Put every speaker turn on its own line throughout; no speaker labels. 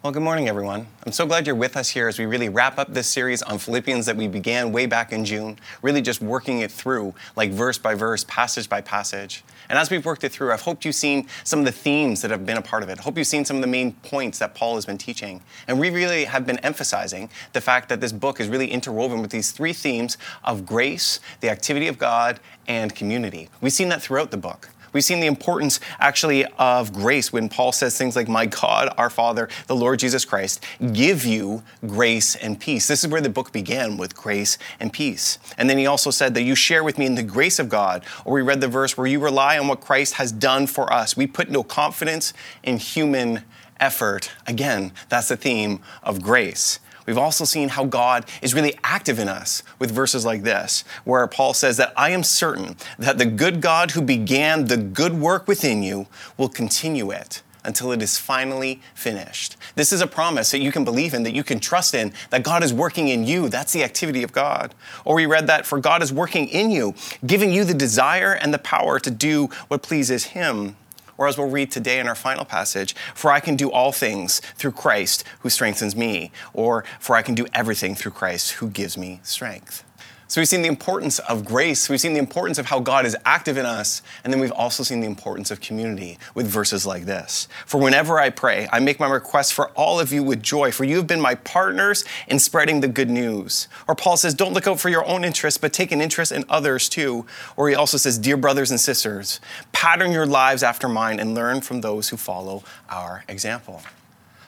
Well, good morning, everyone. I'm so glad you're with us here as we really wrap up this series on Philippians that we began way back in June, really just working it through, like verse by verse, passage by passage. And as we've worked it through, I've hoped you've seen some of the themes that have been a part of it. I hope you've seen some of the main points that Paul has been teaching. And we really have been emphasizing the fact that this book is really interwoven with these three themes of grace, the activity of God, and community. We've seen that throughout the book. We've seen the importance actually of grace when Paul says things like, My God, our Father, the Lord Jesus Christ, give you grace and peace. This is where the book began with grace and peace. And then he also said that you share with me in the grace of God. Or we read the verse where you rely on what Christ has done for us. We put no confidence in human effort. Again, that's the theme of grace. We've also seen how God is really active in us with verses like this, where Paul says that I am certain that the good God who began the good work within you will continue it until it is finally finished. This is a promise that you can believe in, that you can trust in, that God is working in you. That's the activity of God. Or we read that for God is working in you, giving you the desire and the power to do what pleases Him or as we'll read today in our final passage, for I can do all things through Christ who strengthens me, or for I can do everything through Christ who gives me strength. So we've seen the importance of grace, we've seen the importance of how God is active in us, and then we've also seen the importance of community with verses like this. For whenever I pray, I make my request for all of you with joy, for you have been my partners in spreading the good news. Or Paul says, don't look out for your own interests, but take an interest in others too. Or he also says, dear brothers and sisters, pattern your lives after mine and learn from those who follow our example.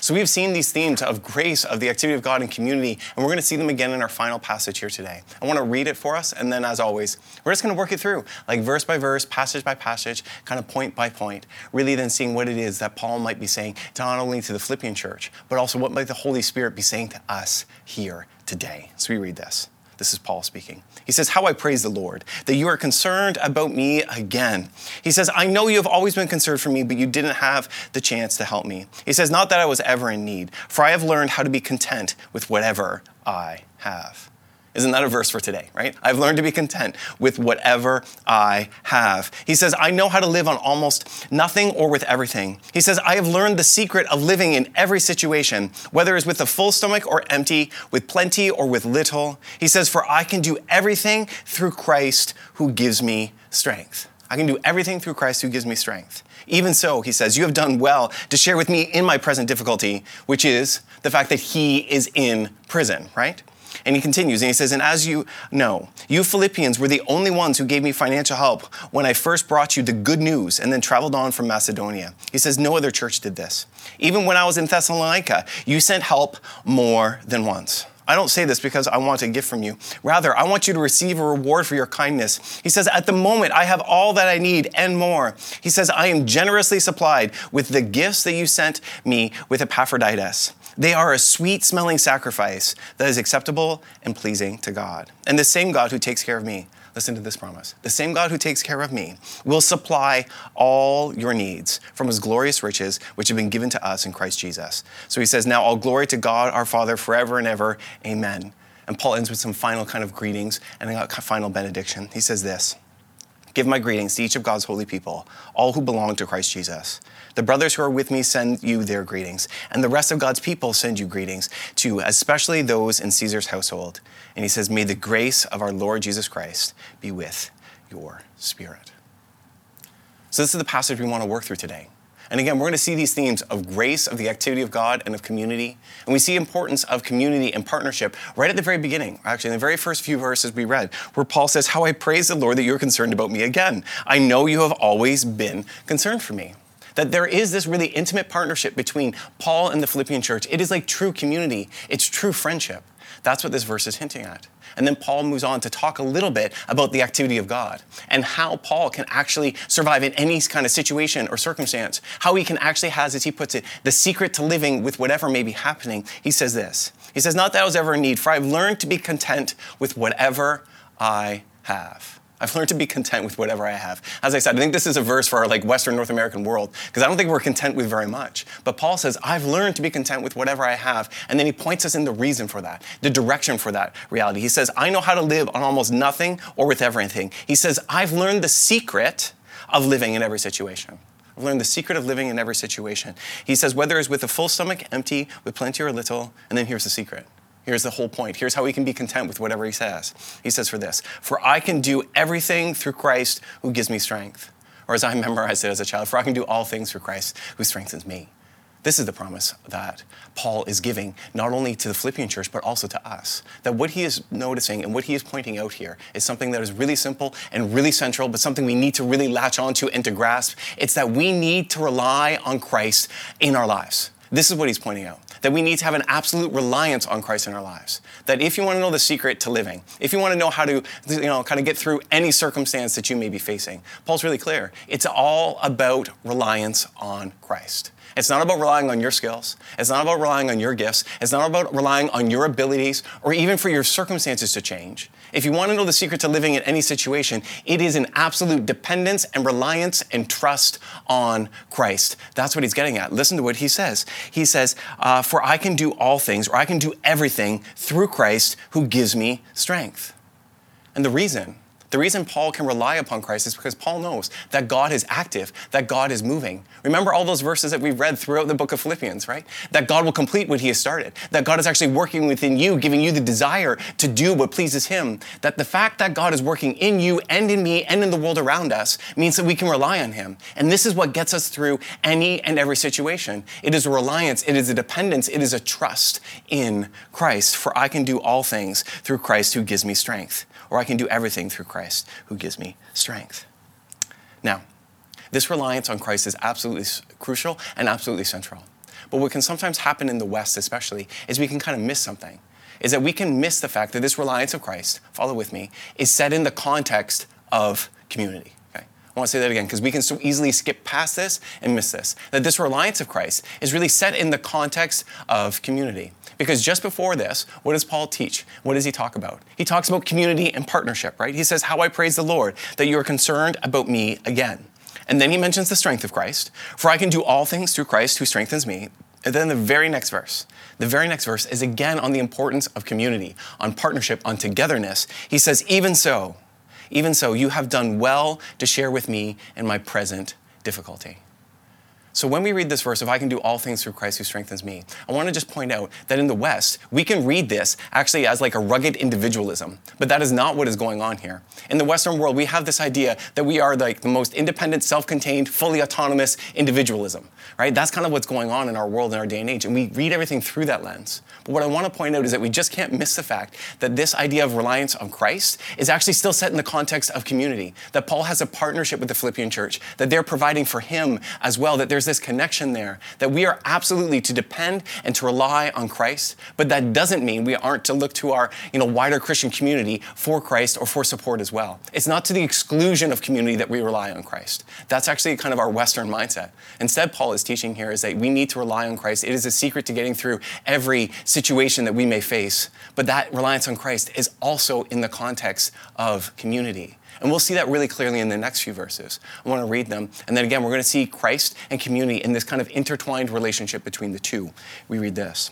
So we've seen these themes of grace, of the activity of God and community, and we're going to see them again in our final passage here today. I want to read it for us, and then as always, we're just going to work it through, like verse by verse, passage by passage, kind of point by point, really then seeing what it is that Paul might be saying not only to the Philippian church, but also what might the Holy Spirit be saying to us here today. So we read this. This is Paul speaking. He says, How I praise the Lord that you are concerned about me again. He says, I know you have always been concerned for me, but you didn't have the chance to help me. He says, Not that I was ever in need, for I have learned how to be content with whatever I have. Isn't that a verse for today, right? I've learned to be content with whatever I have. He says, I know how to live on almost nothing or with everything. He says, I have learned the secret of living in every situation, whether it's with a full stomach or empty, with plenty or with little. He says, For I can do everything through Christ who gives me strength. I can do everything through Christ who gives me strength. Even so, he says, you have done well to share with me in my present difficulty, which is the fact that he is in prison, right? And he continues and he says, And as you know, you Philippians were the only ones who gave me financial help when I first brought you the good news and then traveled on from Macedonia. He says, No other church did this. Even when I was in Thessalonica, you sent help more than once. I don't say this because I want a gift from you. Rather, I want you to receive a reward for your kindness. He says, At the moment, I have all that I need and more. He says, I am generously supplied with the gifts that you sent me with Epaphroditus. They are a sweet smelling sacrifice that is acceptable and pleasing to God. And the same God who takes care of me, listen to this promise the same God who takes care of me will supply all your needs from his glorious riches, which have been given to us in Christ Jesus. So he says, Now all glory to God our Father forever and ever. Amen. And Paul ends with some final kind of greetings and a final benediction. He says this. Give my greetings to each of God's holy people, all who belong to Christ Jesus. The brothers who are with me send you their greetings, and the rest of God's people send you greetings too, especially those in Caesar's household. And he says, May the grace of our Lord Jesus Christ be with your spirit. So, this is the passage we want to work through today. And again, we're going to see these themes of grace, of the activity of God, and of community. And we see importance of community and partnership right at the very beginning, actually, in the very first few verses we read, where Paul says, How I praise the Lord that you're concerned about me again. I know you have always been concerned for me. That there is this really intimate partnership between Paul and the Philippian church. It is like true community, it's true friendship. That's what this verse is hinting at. And then Paul moves on to talk a little bit about the activity of God and how Paul can actually survive in any kind of situation or circumstance. How he can actually has, as he puts it, the secret to living with whatever may be happening. He says this He says, Not that I was ever in need, for I've learned to be content with whatever I have. I've learned to be content with whatever I have. As I said, I think this is a verse for our like Western North American world because I don't think we're content with very much. But Paul says, I've learned to be content with whatever I have. And then he points us in the reason for that, the direction for that reality. He says, I know how to live on almost nothing or with everything. He says, I've learned the secret of living in every situation. I've learned the secret of living in every situation. He says, whether it's with a full stomach, empty, with plenty or little, and then here's the secret. Here's the whole point. Here's how we can be content with whatever he says. He says, for this, for I can do everything through Christ who gives me strength. Or as I memorized it as a child, for I can do all things through Christ who strengthens me. This is the promise that Paul is giving not only to the Philippian church, but also to us. That what he is noticing and what he is pointing out here is something that is really simple and really central, but something we need to really latch onto and to grasp. It's that we need to rely on Christ in our lives. This is what he's pointing out that we need to have an absolute reliance on Christ in our lives. That if you want to know the secret to living, if you want to know how to, you know, kind of get through any circumstance that you may be facing, Paul's really clear. It's all about reliance on Christ. It's not about relying on your skills. It's not about relying on your gifts. It's not about relying on your abilities or even for your circumstances to change. If you want to know the secret to living in any situation, it is an absolute dependence and reliance and trust on Christ. That's what he's getting at. Listen to what he says. He says, uh, For I can do all things, or I can do everything through Christ who gives me strength. And the reason the reason Paul can rely upon Christ is because Paul knows that God is active, that God is moving. Remember all those verses that we've read throughout the book of Philippians, right? That God will complete what he has started, that God is actually working within you, giving you the desire to do what pleases him. That the fact that God is working in you and in me and in the world around us means that we can rely on him. And this is what gets us through any and every situation. It is a reliance, it is a dependence, it is a trust in Christ. For I can do all things through Christ who gives me strength or I can do everything through Christ who gives me strength. Now, this reliance on Christ is absolutely crucial and absolutely central. But what can sometimes happen in the West, especially, is we can kind of miss something. Is that we can miss the fact that this reliance of Christ, follow with me, is set in the context of community. Okay? I want to say that again because we can so easily skip past this and miss this. That this reliance of Christ is really set in the context of community. Because just before this, what does Paul teach? What does he talk about? He talks about community and partnership, right? He says, How I praise the Lord that you are concerned about me again. And then he mentions the strength of Christ. For I can do all things through Christ who strengthens me. And then the very next verse, the very next verse is again on the importance of community, on partnership, on togetherness. He says, Even so, even so, you have done well to share with me in my present difficulty. So when we read this verse, if I can do all things through Christ who strengthens me, I want to just point out that in the West, we can read this actually as like a rugged individualism, but that is not what is going on here. In the Western world, we have this idea that we are like the most independent, self-contained, fully autonomous individualism, right? That's kind of what's going on in our world in our day and age, and we read everything through that lens. But what I want to point out is that we just can't miss the fact that this idea of reliance on Christ is actually still set in the context of community, that Paul has a partnership with the Philippian church, that they're providing for him as well, that there's this connection there, that we are absolutely to depend and to rely on Christ, but that doesn't mean we aren't to look to our you know, wider Christian community for Christ or for support as well. It's not to the exclusion of community that we rely on Christ. That's actually kind of our Western mindset. Instead, Paul is teaching here is that we need to rely on Christ. It is a secret to getting through every situation that we may face, but that reliance on Christ is also in the context of community. And we'll see that really clearly in the next few verses. I want to read them. And then again, we're going to see Christ and community in this kind of intertwined relationship between the two. We read this.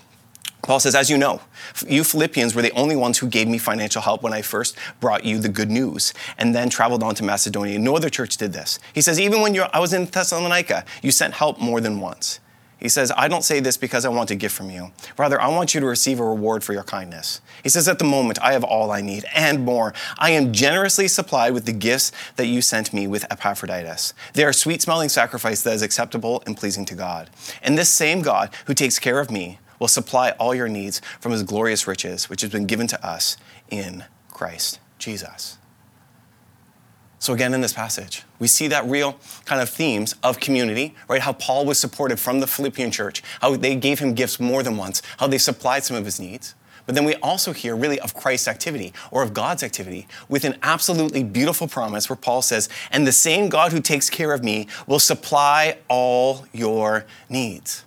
Paul says, As you know, you Philippians were the only ones who gave me financial help when I first brought you the good news and then traveled on to Macedonia. No other church did this. He says, Even when I was in Thessalonica, you sent help more than once. He says, I don't say this because I want a gift from you. Rather, I want you to receive a reward for your kindness. He says, At the moment, I have all I need and more. I am generously supplied with the gifts that you sent me with Epaphroditus. They are sweet smelling sacrifice that is acceptable and pleasing to God. And this same God who takes care of me will supply all your needs from his glorious riches, which has been given to us in Christ Jesus. So, again, in this passage, we see that real kind of themes of community, right? How Paul was supported from the Philippian church, how they gave him gifts more than once, how they supplied some of his needs. But then we also hear really of Christ's activity or of God's activity with an absolutely beautiful promise where Paul says, And the same God who takes care of me will supply all your needs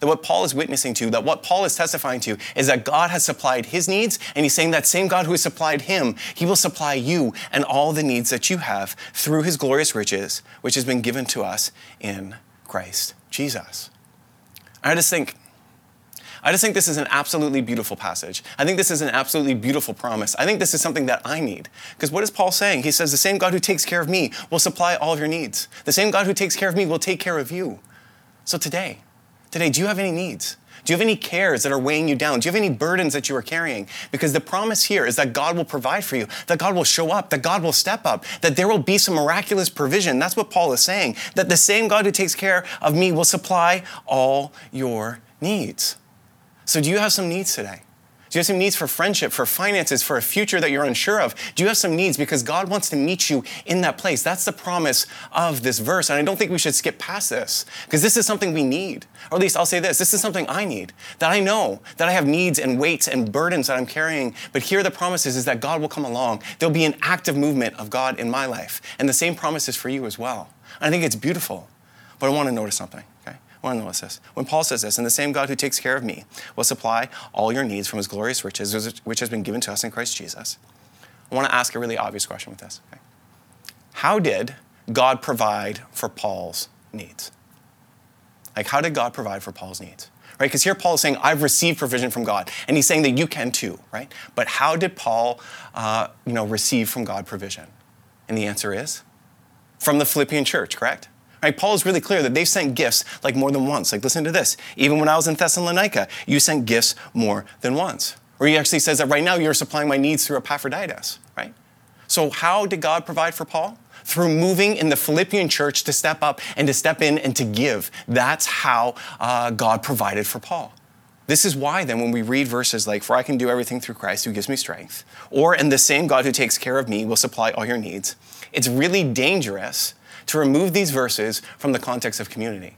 that what Paul is witnessing to, that what Paul is testifying to, is that God has supplied his needs, and he's saying that same God who has supplied him, he will supply you and all the needs that you have through his glorious riches, which has been given to us in Christ Jesus. I just think, I just think this is an absolutely beautiful passage. I think this is an absolutely beautiful promise. I think this is something that I need. Because what is Paul saying? He says, The same God who takes care of me will supply all of your needs. The same God who takes care of me will take care of you. So today, today, do you have any needs? Do you have any cares that are weighing you down? Do you have any burdens that you are carrying? Because the promise here is that God will provide for you, that God will show up, that God will step up, that there will be some miraculous provision. That's what Paul is saying, that the same God who takes care of me will supply all your needs. So, do you have some needs today? Do you have some needs for friendship, for finances, for a future that you're unsure of? Do you have some needs because God wants to meet you in that place? That's the promise of this verse. And I don't think we should skip past this because this is something we need. Or at least I'll say this this is something I need. That I know that I have needs and weights and burdens that I'm carrying. But here the promise is, is that God will come along. There'll be an active movement of God in my life. And the same promise is for you as well. And I think it's beautiful. But I want to notice something. This. When Paul says this, and the same God who takes care of me will supply all your needs from his glorious riches, which has been given to us in Christ Jesus. I want to ask a really obvious question with this. Okay? How did God provide for Paul's needs? Like, how did God provide for Paul's needs? Right? Because here Paul is saying, I've received provision from God. And he's saying that you can too, right? But how did Paul, uh, you know, receive from God provision? And the answer is from the Philippian church, correct? Right? Paul is really clear that they've sent gifts like more than once. Like, listen to this. Even when I was in Thessalonica, you sent gifts more than once. Or he actually says that right now you're supplying my needs through Epaphroditus, right? So, how did God provide for Paul? Through moving in the Philippian church to step up and to step in and to give. That's how uh, God provided for Paul. This is why, then, when we read verses like, For I can do everything through Christ who gives me strength, or, And the same God who takes care of me will supply all your needs, it's really dangerous to remove these verses from the context of community.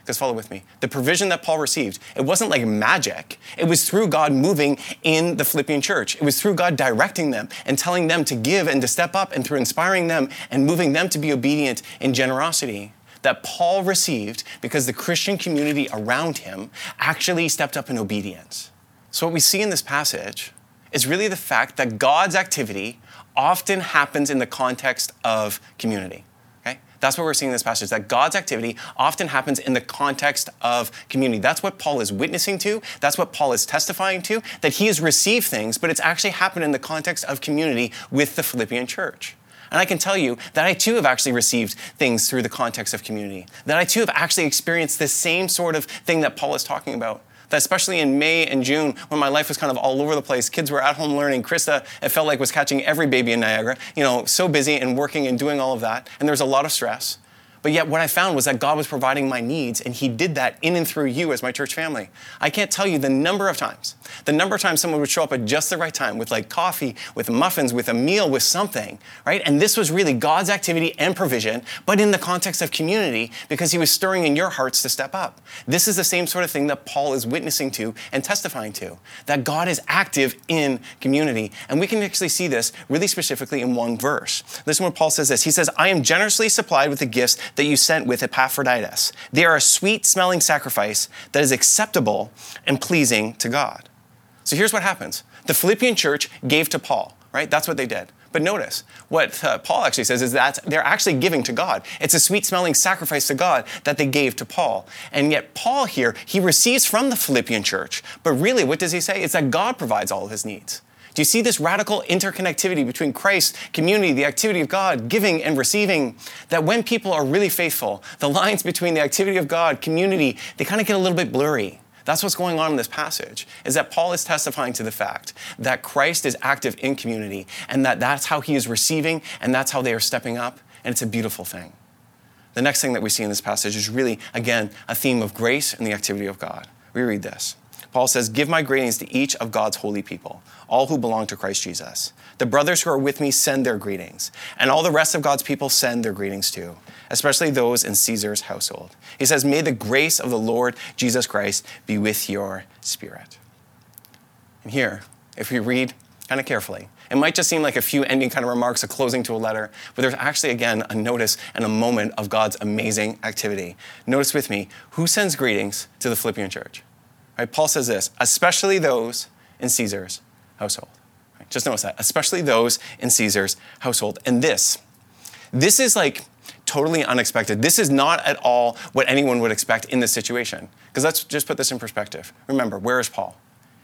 Because follow with me. The provision that Paul received, it wasn't like magic. It was through God moving in the Philippian church. It was through God directing them and telling them to give and to step up and through inspiring them and moving them to be obedient in generosity that Paul received because the Christian community around him actually stepped up in obedience. So, what we see in this passage is really the fact that God's activity often happens in the context of community. That's what we're seeing in this passage, that God's activity often happens in the context of community. That's what Paul is witnessing to. That's what Paul is testifying to, that he has received things, but it's actually happened in the context of community with the Philippian church. And I can tell you that I too have actually received things through the context of community, that I too have actually experienced the same sort of thing that Paul is talking about especially in May and June, when my life was kind of all over the place, kids were at home learning. Krista, it felt like was catching every baby in Niagara, you know, so busy and working and doing all of that. And there was a lot of stress. But yet, what I found was that God was providing my needs, and He did that in and through you as my church family. I can't tell you the number of times, the number of times someone would show up at just the right time with like coffee, with muffins, with a meal, with something, right? And this was really God's activity and provision, but in the context of community because He was stirring in your hearts to step up. This is the same sort of thing that Paul is witnessing to and testifying to that God is active in community. And we can actually see this really specifically in one verse. Listen what Paul says this He says, I am generously supplied with the gifts that you sent with Epaphroditus. They are a sweet smelling sacrifice that is acceptable and pleasing to God. So here's what happens the Philippian church gave to Paul, right? That's what they did. But notice, what uh, Paul actually says is that they're actually giving to God. It's a sweet smelling sacrifice to God that they gave to Paul. And yet, Paul here, he receives from the Philippian church. But really, what does he say? It's that God provides all of his needs. Do you see this radical interconnectivity between Christ, community, the activity of God, giving and receiving? That when people are really faithful, the lines between the activity of God, community, they kind of get a little bit blurry. That's what's going on in this passage, is that Paul is testifying to the fact that Christ is active in community and that that's how he is receiving and that's how they are stepping up, and it's a beautiful thing. The next thing that we see in this passage is really, again, a theme of grace and the activity of God. We read this. Paul says, Give my greetings to each of God's holy people, all who belong to Christ Jesus. The brothers who are with me send their greetings, and all the rest of God's people send their greetings too, especially those in Caesar's household. He says, May the grace of the Lord Jesus Christ be with your spirit. And here, if we read kind of carefully, it might just seem like a few ending kind of remarks, a closing to a letter, but there's actually, again, a notice and a moment of God's amazing activity. Notice with me who sends greetings to the Philippian church? Right? Paul says this, especially those in Caesar's household. Right? Just notice that, especially those in Caesar's household. And this, this is like totally unexpected. This is not at all what anyone would expect in this situation. Because let's just put this in perspective. Remember, where is Paul?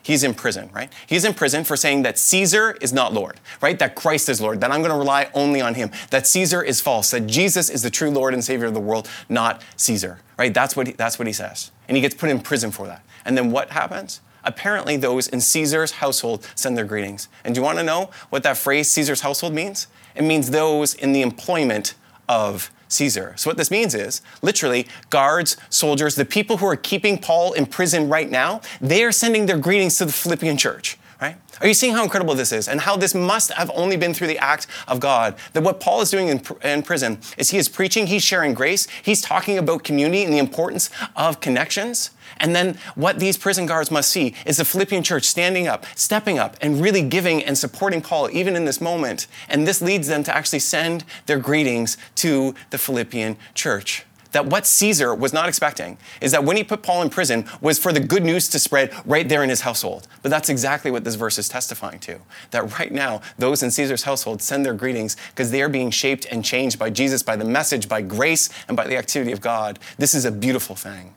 He's in prison, right? He's in prison for saying that Caesar is not Lord, right? That Christ is Lord, that I'm going to rely only on him, that Caesar is false, that Jesus is the true Lord and Savior of the world, not Caesar, right? That's what he, that's what he says. And he gets put in prison for that. And then what happens? Apparently, those in Caesar's household send their greetings. And do you want to know what that phrase, Caesar's household, means? It means those in the employment of Caesar. So, what this means is literally, guards, soldiers, the people who are keeping Paul in prison right now, they are sending their greetings to the Philippian church. Right? Are you seeing how incredible this is and how this must have only been through the act of God? That what Paul is doing in, in, prison is he is preaching, he's sharing grace, he's talking about community and the importance of connections. And then what these prison guards must see is the Philippian church standing up, stepping up, and really giving and supporting Paul even in this moment. And this leads them to actually send their greetings to the Philippian church that what Caesar was not expecting is that when he put Paul in prison was for the good news to spread right there in his household. But that's exactly what this verse is testifying to. That right now, those in Caesar's household send their greetings because they are being shaped and changed by Jesus, by the message, by grace, and by the activity of God. This is a beautiful thing.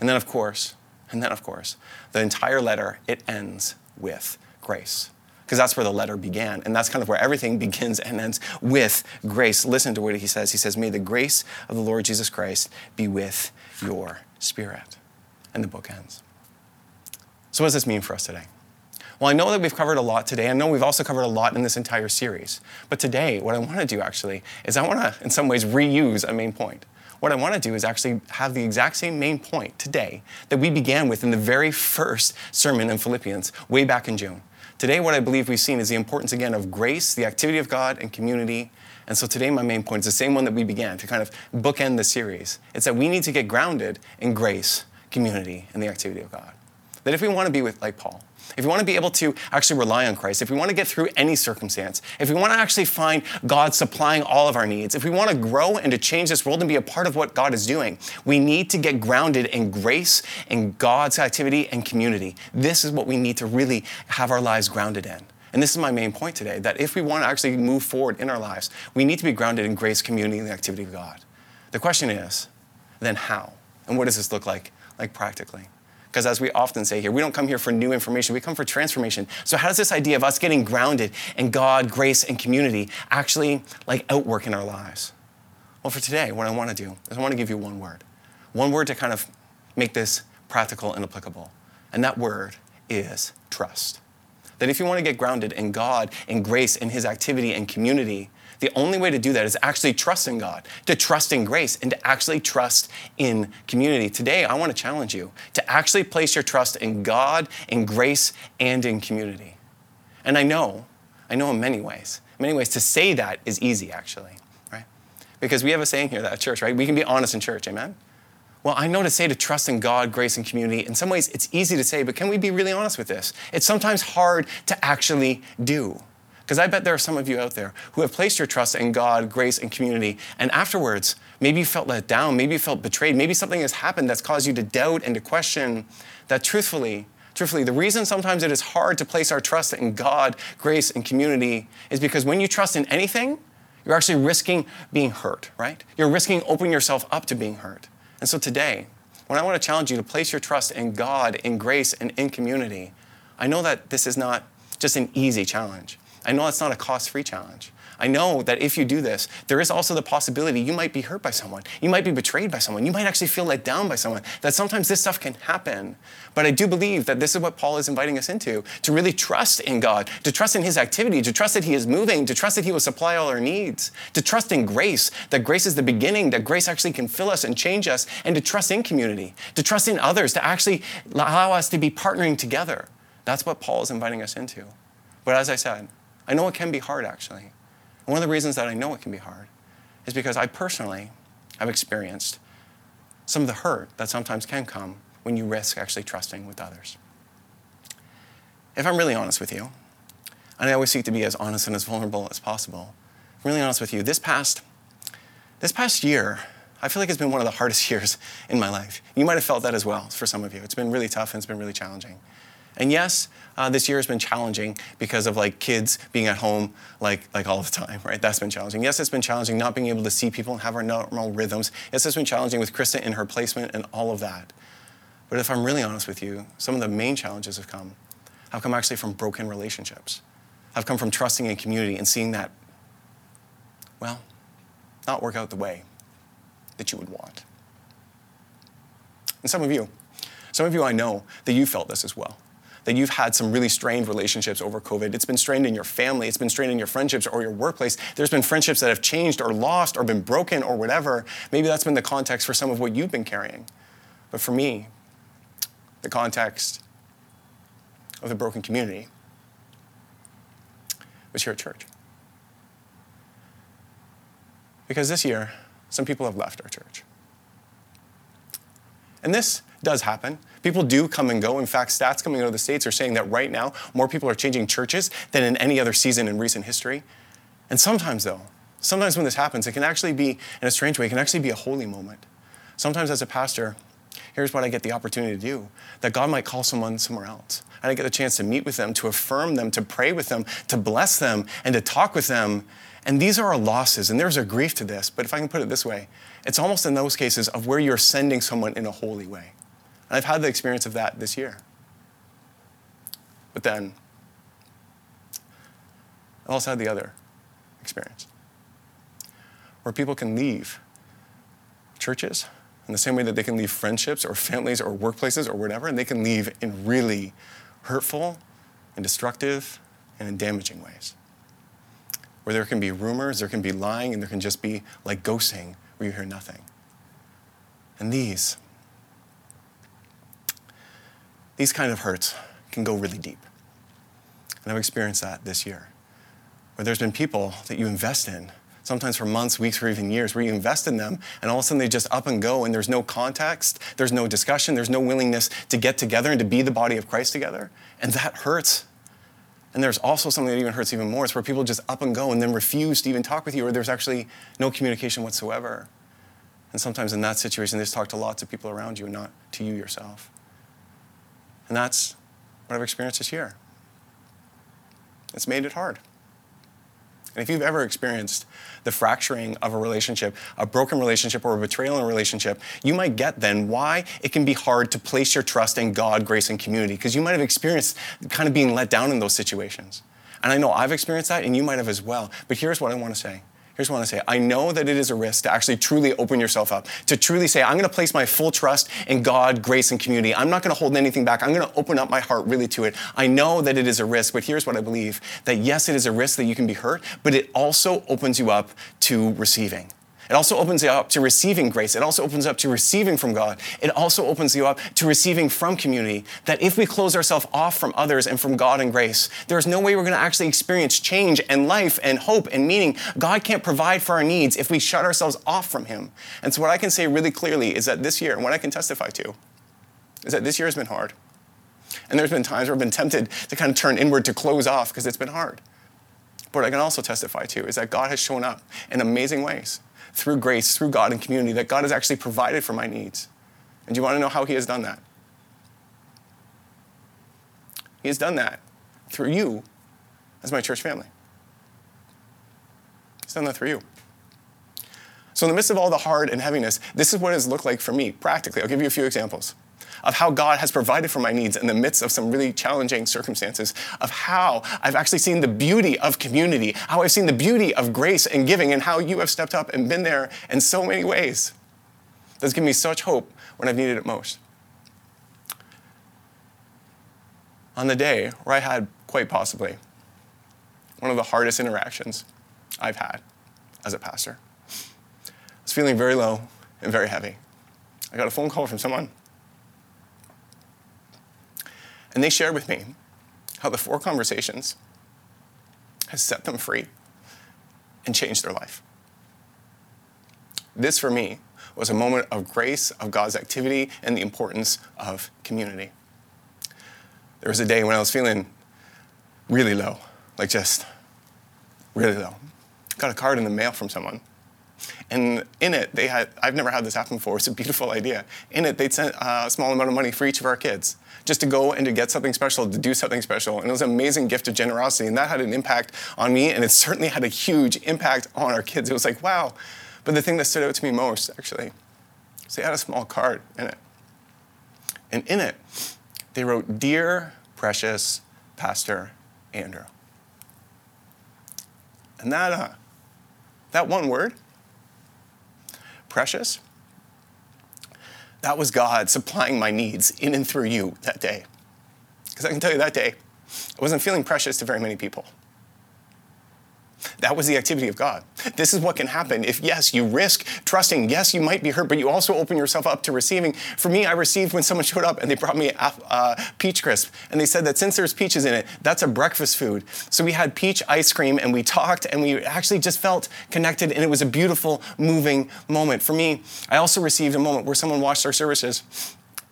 And then, of course, and then, of course, the entire letter, it ends with grace because that's where the letter began. And that's kind of where everything begins and ends with grace. Listen to what he says. He says, May the grace of the Lord Jesus Christ be with your spirit. And the book ends. So, what does this mean for us today? Well, I know that we've covered a lot today. I know we've also covered a lot in this entire series. But today, what I want to do actually is I want to, in some ways, reuse a main point. What I want to do is actually have the exact same main point today that we began with in the very first sermon in Philippians, way back in June. Today, what I believe we've seen is the importance again of grace, the activity of God, and community. And so today, my main point is the same one that we began to kind of bookend the series. It's that we need to get grounded in grace, community, and the activity of God. That if we want to be with, like Paul, if we want to be able to actually rely on Christ, if we want to get through any circumstance, if we want to actually find God supplying all of our needs, if we want to grow and to change this world and be a part of what God is doing, we need to get grounded in grace and God's activity and community. This is what we need to really have our lives grounded in. And this is my main point today that if we want to actually move forward in our lives, we need to be grounded in grace, community, and the activity of God. The question is, then how? And what does this look like, like practically? Because as we often say here, we don't come here for new information, we come for transformation. So how does this idea of us getting grounded in God, grace, and community actually like outwork in our lives? Well, for today, what I want to do is I want to give you one word. One word to kind of make this practical and applicable. And that word is trust. That if you want to get grounded in God, in grace, in His activity and community, the only way to do that is actually trust in God, to trust in grace, and to actually trust in community. Today, I want to challenge you to actually place your trust in God, in grace, and in community. And I know, I know in many ways, in many ways, to say that is easy actually, right? Because we have a saying here at church, right? We can be honest in church, amen? Well, I know to say to trust in God, grace, and community. In some ways, it's easy to say, but can we be really honest with this? It's sometimes hard to actually do. Because I bet there are some of you out there who have placed your trust in God, grace, and community, and afterwards, maybe you felt let down, maybe you felt betrayed, maybe something has happened that's caused you to doubt and to question that truthfully, truthfully, the reason sometimes it is hard to place our trust in God, grace, and community is because when you trust in anything, you're actually risking being hurt, right? You're risking opening yourself up to being hurt. And so today, when I want to challenge you to place your trust in God, in grace, and in community, I know that this is not just an easy challenge. I know it's not a cost free challenge. I know that if you do this, there is also the possibility you might be hurt by someone. You might be betrayed by someone. You might actually feel let down by someone. That sometimes this stuff can happen. But I do believe that this is what Paul is inviting us into to really trust in God, to trust in His activity, to trust that He is moving, to trust that He will supply all our needs, to trust in grace, that grace is the beginning, that grace actually can fill us and change us, and to trust in community, to trust in others, to actually allow us to be partnering together. That's what Paul is inviting us into. But as I said, I know it can be hard, actually. And one of the reasons that I know it can be hard is because I personally have experienced some of the hurt that sometimes can come when you risk actually trusting with others. If I'm really honest with you, and I always seek to be as honest and as vulnerable as possible, I'm really honest with you, this past, this past year, I feel like it's been one of the hardest years in my life. You might have felt that as well for some of you. It's been really tough and it's been really challenging. And yes, uh, this year has been challenging because of like kids being at home like like all the time, right? That's been challenging. Yes, it's been challenging not being able to see people and have our normal rhythms. Yes, it's been challenging with Krista in her placement and all of that. But if I'm really honest with you, some of the main challenges have come have come actually from broken relationships. I've come from trusting in community and seeing that, well, not work out the way that you would want. And some of you, some of you I know that you felt this as well. That you've had some really strained relationships over COVID. It's been strained in your family, it's been strained in your friendships or your workplace. There's been friendships that have changed or lost or been broken or whatever. Maybe that's been the context for some of what you've been carrying. But for me, the context of the broken community was here at church. Because this year, some people have left our church. And this does happen. People do come and go. In fact, stats coming out of the States are saying that right now, more people are changing churches than in any other season in recent history. And sometimes, though, sometimes when this happens, it can actually be, in a strange way, it can actually be a holy moment. Sometimes, as a pastor, here's what I get the opportunity to do that God might call someone somewhere else. And I get the chance to meet with them, to affirm them, to pray with them, to bless them, and to talk with them. And these are our losses, and there's a grief to this. But if I can put it this way, it's almost in those cases of where you're sending someone in a holy way. And I've had the experience of that this year. But then, I've also had the other experience where people can leave churches in the same way that they can leave friendships or families or workplaces or whatever, and they can leave in really hurtful and destructive and in damaging ways. Where there can be rumors, there can be lying, and there can just be like ghosting where you hear nothing. And these, these kind of hurts can go really deep. And I've experienced that this year, where there's been people that you invest in sometimes for months, weeks, or even years, where you invest in them and all of a sudden they just up and go and there's no context, there's no discussion, there's no willingness to get together and to be the body of Christ together. And that hurts. And there's also something that even hurts even more. It's where people just up and go and then refuse to even talk with you, or there's actually no communication whatsoever. And sometimes in that situation, they just talk to lots of people around you and not to you yourself. And that's what I've experienced this year. It's made it hard. And if you've ever experienced the fracturing of a relationship, a broken relationship, or a betrayal in a relationship, you might get then why it can be hard to place your trust in God, grace, and community, because you might have experienced kind of being let down in those situations. And I know I've experienced that, and you might have as well. But here's what I want to say Here's what I want to say I know that it is a risk to actually truly open yourself up, to truly say, I'm going to place my full trust in God, grace, and community. I'm not going to hold anything back. I'm going to open up my heart really to it. I know that it is a risk, but here's what I believe that yes, it is a risk that you can be hurt, but it also opens you up to receiving. It also opens you up to receiving grace. It also opens up to receiving from God. It also opens you up to receiving from community. That if we close ourselves off from others and from God and grace, there's no way we're going to actually experience change and life and hope and meaning. God can't provide for our needs if we shut ourselves off from Him. And so, what I can say really clearly is that this year, and what I can testify to, is that this year has been hard. And there's been times where I've been tempted to kind of turn inward to close off because it's been hard. But what I can also testify to is that God has shown up in amazing ways through grace, through God and community, that God has actually provided for my needs. And do you want to know how He has done that? He has done that through you as my church family. He's done that through you. So, in the midst of all the hard and heaviness, this is what it has looked like for me practically. I'll give you a few examples of how God has provided for my needs in the midst of some really challenging circumstances, of how I've actually seen the beauty of community, how I've seen the beauty of grace and giving, and how you have stepped up and been there in so many ways. That's given me such hope when I've needed it most. On the day where I had quite possibly one of the hardest interactions I've had as a pastor, I was feeling very low and very heavy. I got a phone call from someone and they shared with me how the four conversations has set them free and changed their life. This, for me, was a moment of grace, of God's activity, and the importance of community. There was a day when I was feeling really low, like just really low. Got a card in the mail from someone And in it, they had, I've never had this happen before, it's a beautiful idea. In it, they'd sent a small amount of money for each of our kids just to go and to get something special, to do something special. And it was an amazing gift of generosity. And that had an impact on me, and it certainly had a huge impact on our kids. It was like, wow. But the thing that stood out to me most, actually, is they had a small card in it. And in it, they wrote, Dear precious Pastor Andrew. And that, uh, that one word, precious, that was God supplying my needs in and through you that day. Because I can tell you that day, I wasn't feeling precious to very many people. That was the activity of God. This is what can happen if, yes, you risk trusting. Yes, you might be hurt, but you also open yourself up to receiving. For me, I received when someone showed up and they brought me a peach crisp. And they said that since there's peaches in it, that's a breakfast food. So we had peach ice cream and we talked and we actually just felt connected. And it was a beautiful, moving moment. For me, I also received a moment where someone watched our services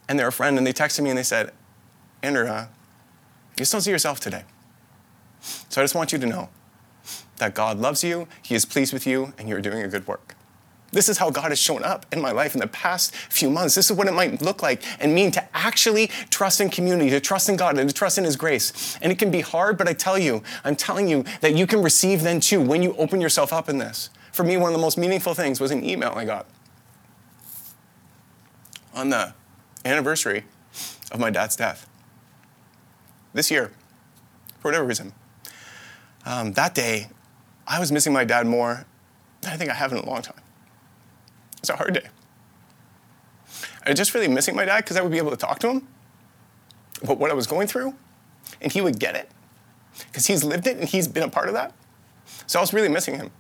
and they're a friend and they texted me and they said, Andrew, uh, you still see yourself today. So I just want you to know that God loves you, He is pleased with you, and you're doing a good work. This is how God has shown up in my life in the past few months. This is what it might look like and mean to actually trust in community, to trust in God, and to trust in His grace. And it can be hard, but I tell you, I'm telling you that you can receive then too when you open yourself up in this. For me, one of the most meaningful things was an email I got on the anniversary of my dad's death. This year, for whatever reason. Um, that day, I was missing my dad more than I think I have in a long time. It's a hard day. I was just really missing my dad because I would be able to talk to him about what I was going through, and he would get it because he's lived it and he's been a part of that. So I was really missing him.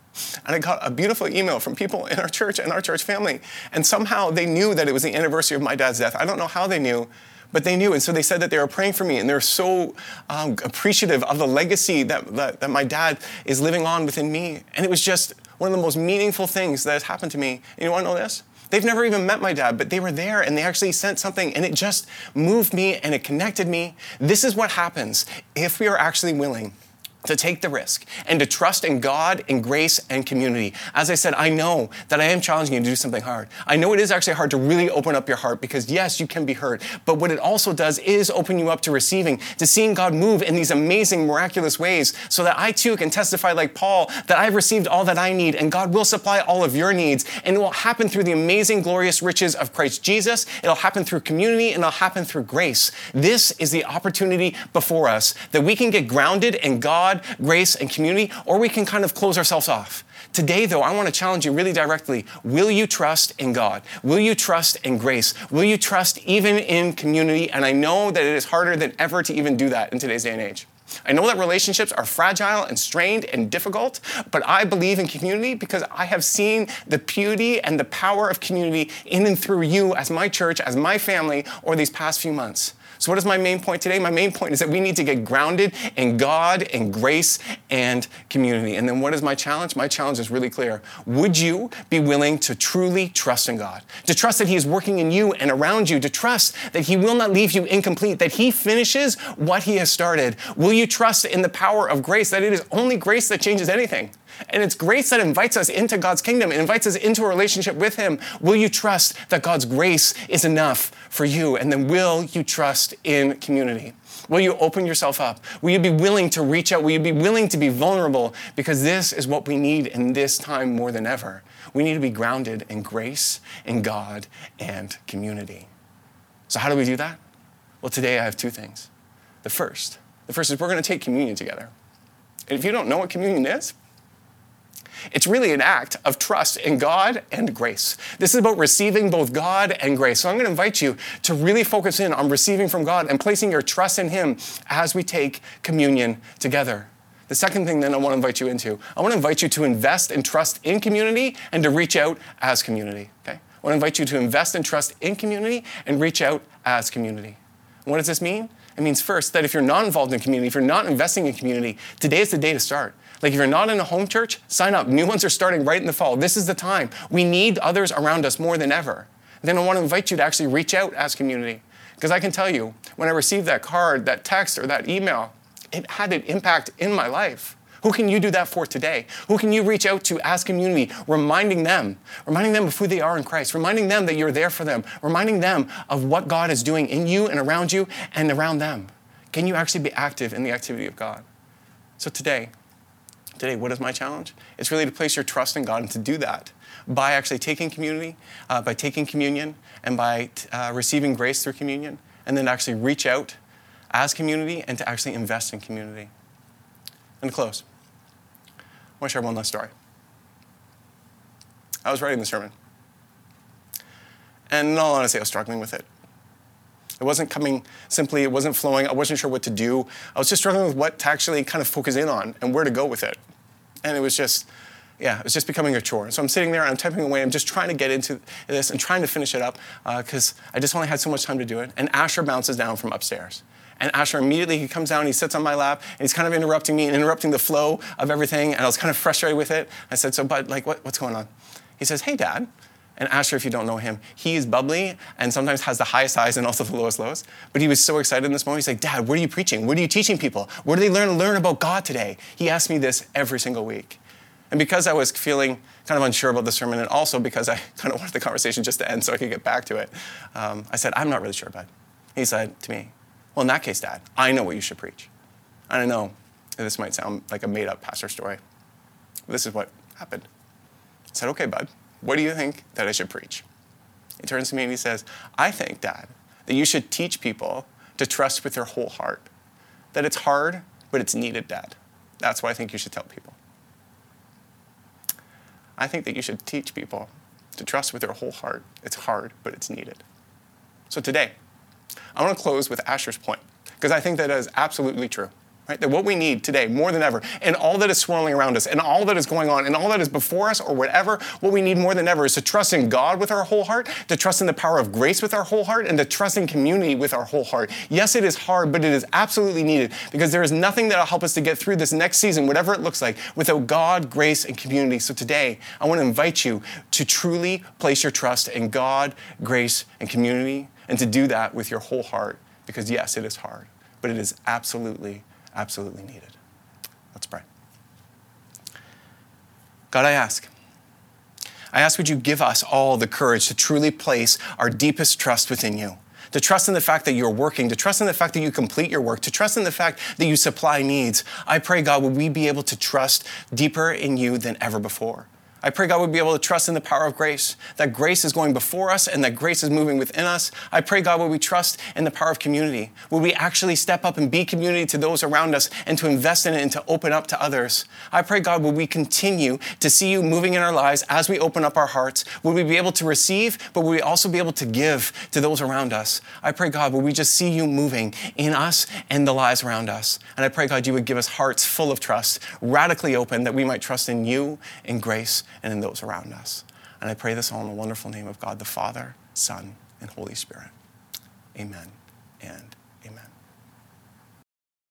And I got a beautiful email from people in our church and our church family. And somehow they knew that it was the anniversary of my dad's death. I don't know how they knew, but they knew. And so they said that they were praying for me, and they're so um, appreciative of the legacy that, that, that, my dad is living on within me. And it was just one of the most meaningful things that has happened to me. And you want to know this? They've never even met my dad, but they were there and they actually sent something and it just moved me and it connected me. This is what happens if we are actually willing to take the risk and to trust in God and grace and community. As I said, I know that I am challenging you to do something hard. I know it is actually hard to really open up your heart because, yes, you can be hurt. But what it also does is open you up to receiving, to seeing God move in these amazing, miraculous ways so that I too can testify, like Paul, that I've received all that I need and God will supply all of your needs. And it will happen through the amazing, glorious riches of Christ Jesus. It'll happen through community and it'll happen through grace. This is the opportunity before us that we can get grounded in God God, grace, and community, or we can kind of close ourselves off. Today, though, I want to challenge you really directly. Will you trust in God? Will you trust in grace? Will you trust even in community? And I know that it is harder than ever to even do that in today's day and age. I know that relationships are fragile and strained and difficult, but I believe in community because I have seen the beauty and the power of community in and through you as my church, as my family, over these past few months. So, what is my main point today? My main point is that we need to get grounded in God and grace and community. And then, what is my challenge? My challenge is really clear. Would you be willing to truly trust in God? To trust that He is working in you and around you, to trust that He will not leave you incomplete, that He finishes what He has started? Will you trust in the power of grace, that it is only grace that changes anything? And it's grace that invites us into God's kingdom, it invites us into a relationship with Him. Will you trust that God's grace is enough for you? And then will you trust in community? Will you open yourself up? Will you be willing to reach out? Will you be willing to be vulnerable? Because this is what we need in this time more than ever. We need to be grounded in grace, in God, and community. So, how do we do that? Well, today I have two things. The first, the first is we're going to take communion together. And if you don't know what communion is, it's really an act of trust in God and grace. This is about receiving both God and grace. So I'm going to invite you to really focus in on receiving from God and placing your trust in Him as we take communion together. The second thing then I want to invite you into, I want to invite you to invest and trust in community and to reach out as community. Okay? I want to invite you to invest and trust in community and reach out as community. What does this mean? It means first that if you're not involved in community, if you're not investing in community, today is the day to start. Like if you're not in a home church, sign up. New ones are starting right in the fall. This is the time. We need others around us more than ever. Then I want to invite you to actually reach out as community. Because I can tell you, when I received that card, that text, or that email, it had an impact in my life. Who can you do that for today? Who can you reach out to as community, reminding them, reminding them of who they are in Christ, reminding them that you're there for them, reminding them of what God is doing in you and around you and around them? Can you actually be active in the activity of God? So today, today, what is my challenge? It's really to place your trust in God and to do that by actually taking community, uh, by taking communion, and by uh, receiving grace through communion, and then actually reach out as community and to actually invest in community. And to close, I want to share one last story. I was writing the sermon, and in all honesty, I was struggling with it. It wasn't coming simply, it wasn't flowing. I wasn't sure what to do. I was just struggling with what to actually kind of focus in on and where to go with it. And it was just, yeah, it was just becoming a chore. So I'm sitting there, I'm typing away, I'm just trying to get into this and trying to finish it up because uh, I just only had so much time to do it. And Asher bounces down from upstairs. And Asher immediately he comes down, he sits on my lap, and he's kind of interrupting me and interrupting the flow of everything. And I was kind of frustrated with it. I said, "So, Bud, like, what, what's going on?" He says, "Hey, Dad." And Asher, if you don't know him, he is bubbly and sometimes has the highest highs and also the lowest lows. But he was so excited in this moment. He's like, Dad, what are you preaching? What are you teaching people? What do they learn to learn about God today? He asked me this every single week. And because I was feeling kind of unsure about the sermon, and also because I kind of wanted the conversation just to end so I could get back to it, um, I said, I'm not really sure, Bud. He said to me, Well, in that case, Dad, I know what you should preach. And I know this might sound like a made up pastor story. This is what happened. I said, Okay, Bud. What do you think that I should preach? He turns to me and he says, I think, Dad, that you should teach people to trust with their whole heart. That it's hard, but it's needed, Dad. That's what I think you should tell people. I think that you should teach people to trust with their whole heart. It's hard, but it's needed. So today, I want to close with Asher's point, because I think that is absolutely true. Right? That what we need today, more than ever, and all that is swirling around us, and all that is going on, and all that is before us, or whatever, what we need more than ever is to trust in God with our whole heart, to trust in the power of grace with our whole heart, and to trust in community with our whole heart. Yes, it is hard, but it is absolutely needed because there is nothing that will help us to get through this next season, whatever it looks like, without God, grace, and community. So today, I want to invite you to truly place your trust in God, grace, and community, and to do that with your whole heart because, yes, it is hard, but it is absolutely absolutely needed. Let's pray. God, I ask. I ask, would you give us all the courage to truly place our deepest trust within you? To trust in the fact that you're working, to trust in the fact that you complete your work, to trust in the fact that you supply needs. I pray, God, would we be able to trust deeper in you than ever before? I pray God would be able to trust in the power of grace, that grace is going before us and that grace is moving within us. I pray God would we trust in the power of community. Would we actually step up and be community to those around us and to invest in it and to open up to others? I pray God would we continue to see you moving in our lives as we open up our hearts? Would we be able to receive, but would we also be able to give to those around us? I pray God would we just see you moving in us and the lives around us? And I pray God you would give us hearts full of trust, radically open, that we might trust in you in grace and in those around us. And I pray this all in the wonderful name of God the Father, Son, and Holy Spirit. Amen and.